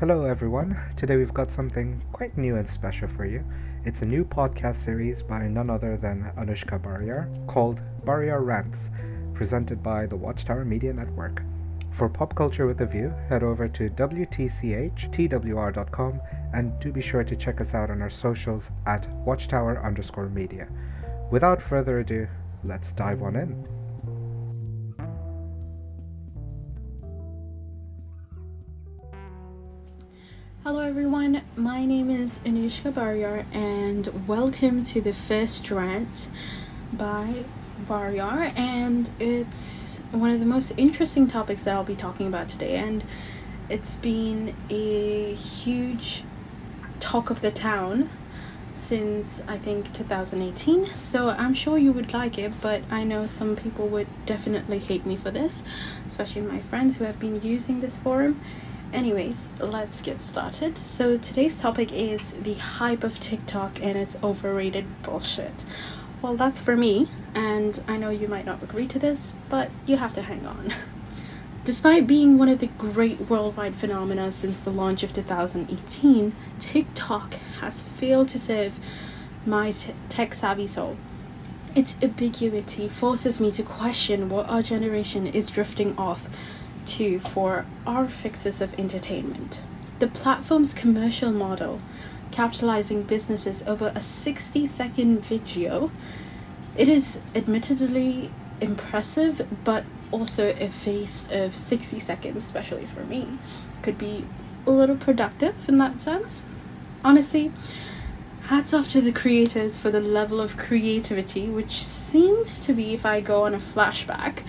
Hello, everyone. Today we've got something quite new and special for you. It's a new podcast series by none other than Anushka Barrier called Barrier Rants, presented by the Watchtower Media Network. For Pop Culture with a View, head over to WTCHTWR.com and do be sure to check us out on our socials at Watchtower underscore media. Without further ado, let's dive on in. Hello everyone, my name is Anushka Barrier and welcome to the first rant by Barrier. And it's one of the most interesting topics that I'll be talking about today. And it's been a huge talk of the town since I think 2018 so I'm sure you would like it but I know some people would definitely hate me for this especially my friends who have been using this forum Anyways, let's get started. So, today's topic is the hype of TikTok and its overrated bullshit. Well, that's for me, and I know you might not agree to this, but you have to hang on. Despite being one of the great worldwide phenomena since the launch of 2018, TikTok has failed to serve my t- tech savvy soul. Its ambiguity forces me to question what our generation is drifting off for our fixes of entertainment. The platform's commercial model, capitalizing businesses over a 60 second video, it is admittedly impressive, but also a waste of 60 seconds, especially for me, could be a little productive in that sense. Honestly, hats off to the creators for the level of creativity, which seems to be, if I go on a flashback,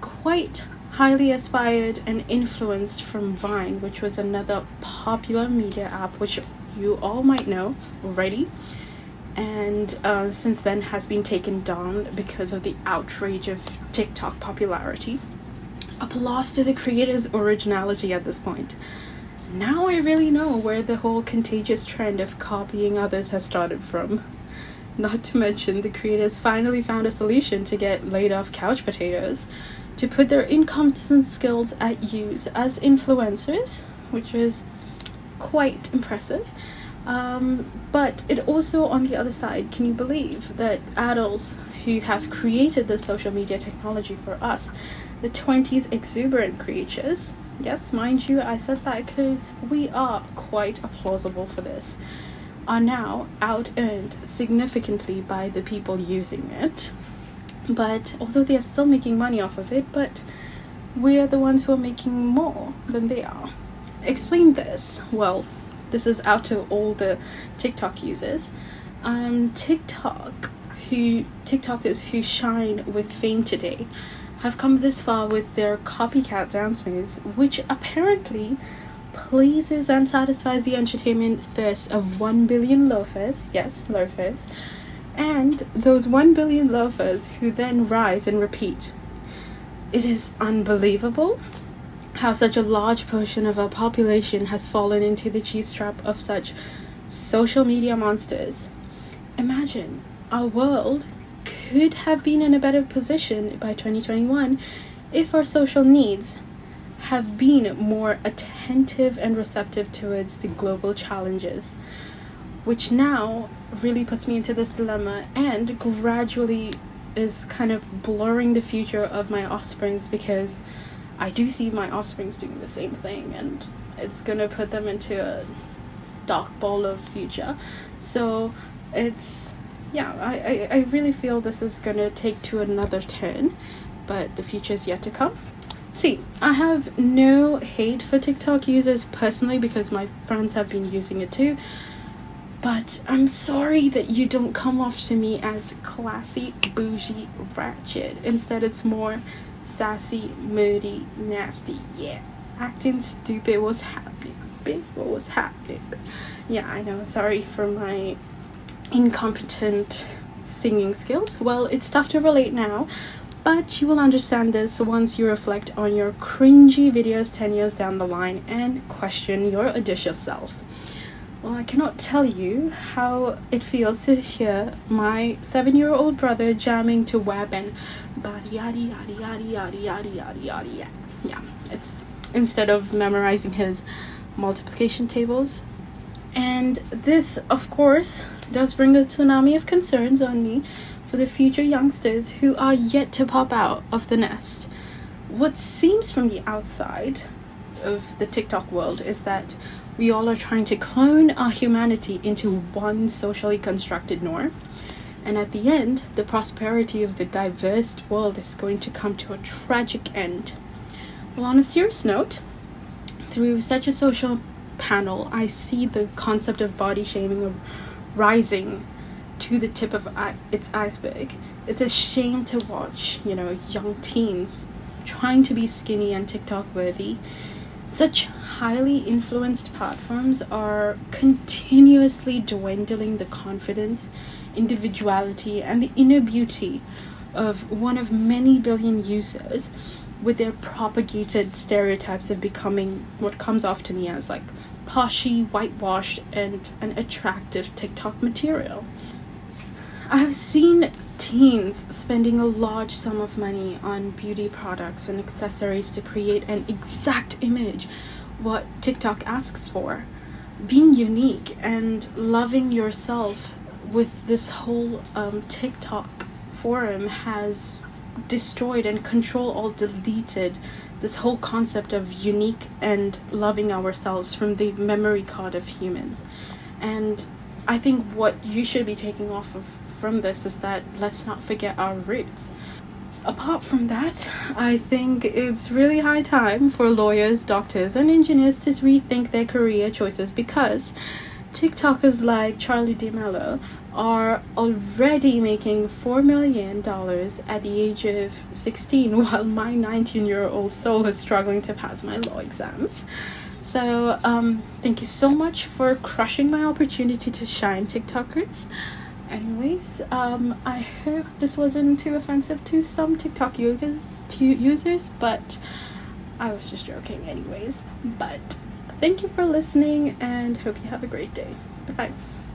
quite highly aspired and influenced from Vine, which was another popular media app, which you all might know already, and uh, since then has been taken down because of the outrage of TikTok popularity. Applause to the creator's originality at this point. Now I really know where the whole contagious trend of copying others has started from. Not to mention, the creators finally found a solution to get laid off couch potatoes to put their incompetent skills at use as influencers, which is quite impressive. Um, but it also, on the other side, can you believe that adults who have created the social media technology for us, the 20s exuberant creatures, yes, mind you, I said that because we are quite plausible for this, are now out earned significantly by the people using it but although they are still making money off of it, but we are the ones who are making more than they are. Explain this. Well, this is out to all the TikTok users. Um, TikTok, who TikTokers who shine with fame today, have come this far with their copycat dance moves, which apparently pleases and satisfies the entertainment thirst of one billion loafers. Yes, loafers and those 1 billion loafers who then rise and repeat. It is unbelievable how such a large portion of our population has fallen into the cheese trap of such social media monsters. Imagine our world could have been in a better position by 2021 if our social needs have been more attentive and receptive towards the global challenges which now really puts me into this dilemma and gradually is kind of blurring the future of my offsprings because I do see my offsprings doing the same thing and it's gonna put them into a dark bowl of future. So it's yeah, I, I, I really feel this is gonna take to another turn, but the future is yet to come. See, I have no hate for TikTok users personally because my friends have been using it too. But I'm sorry that you don't come off to me as classy, bougie, ratchet. Instead, it's more sassy, moody, nasty. Yeah, acting stupid. What's happening? What was happening? Yeah, I know. Sorry for my incompetent singing skills. Well, it's tough to relate now, but you will understand this once you reflect on your cringy videos 10 years down the line and question your audacious self. Well, I cannot tell you how it feels to hear my seven year old brother jamming to web and yada yada yada yada yada yada yada yeah. yeah. It's instead of memorizing his multiplication tables. And this, of course, does bring a tsunami of concerns on me for the future youngsters who are yet to pop out of the nest. What seems from the outside of the TikTok world is that we all are trying to clone our humanity into one socially constructed norm. And at the end, the prosperity of the diverse world is going to come to a tragic end. Well, on a serious note, through such a social panel, I see the concept of body shaming rising to the tip of its iceberg. It's a shame to watch, you know, young teens trying to be skinny and TikTok worthy. Such highly influenced platforms are continuously dwindling the confidence, individuality, and the inner beauty of one of many billion users with their propagated stereotypes of becoming what comes off to me as like poshy, whitewashed, and an attractive TikTok material. I've seen teens spending a large sum of money on beauty products and accessories to create an exact image what TikTok asks for. Being unique and loving yourself with this whole um, TikTok forum has destroyed and control all deleted this whole concept of unique and loving ourselves from the memory card of humans. And I think what you should be taking off of from this is that let's not forget our roots. Apart from that, I think it's really high time for lawyers, doctors, and engineers to rethink their career choices because TikTokers like Charli D'Amelio are already making $4 million at the age of 16 while my 19 year old soul is struggling to pass my law exams. So, um, thank you so much for crushing my opportunity to shine, TikTokers. Anyways, um, I hope this wasn't too offensive to some TikTok users, to users, but I was just joking, anyways. But thank you for listening, and hope you have a great day. Bye.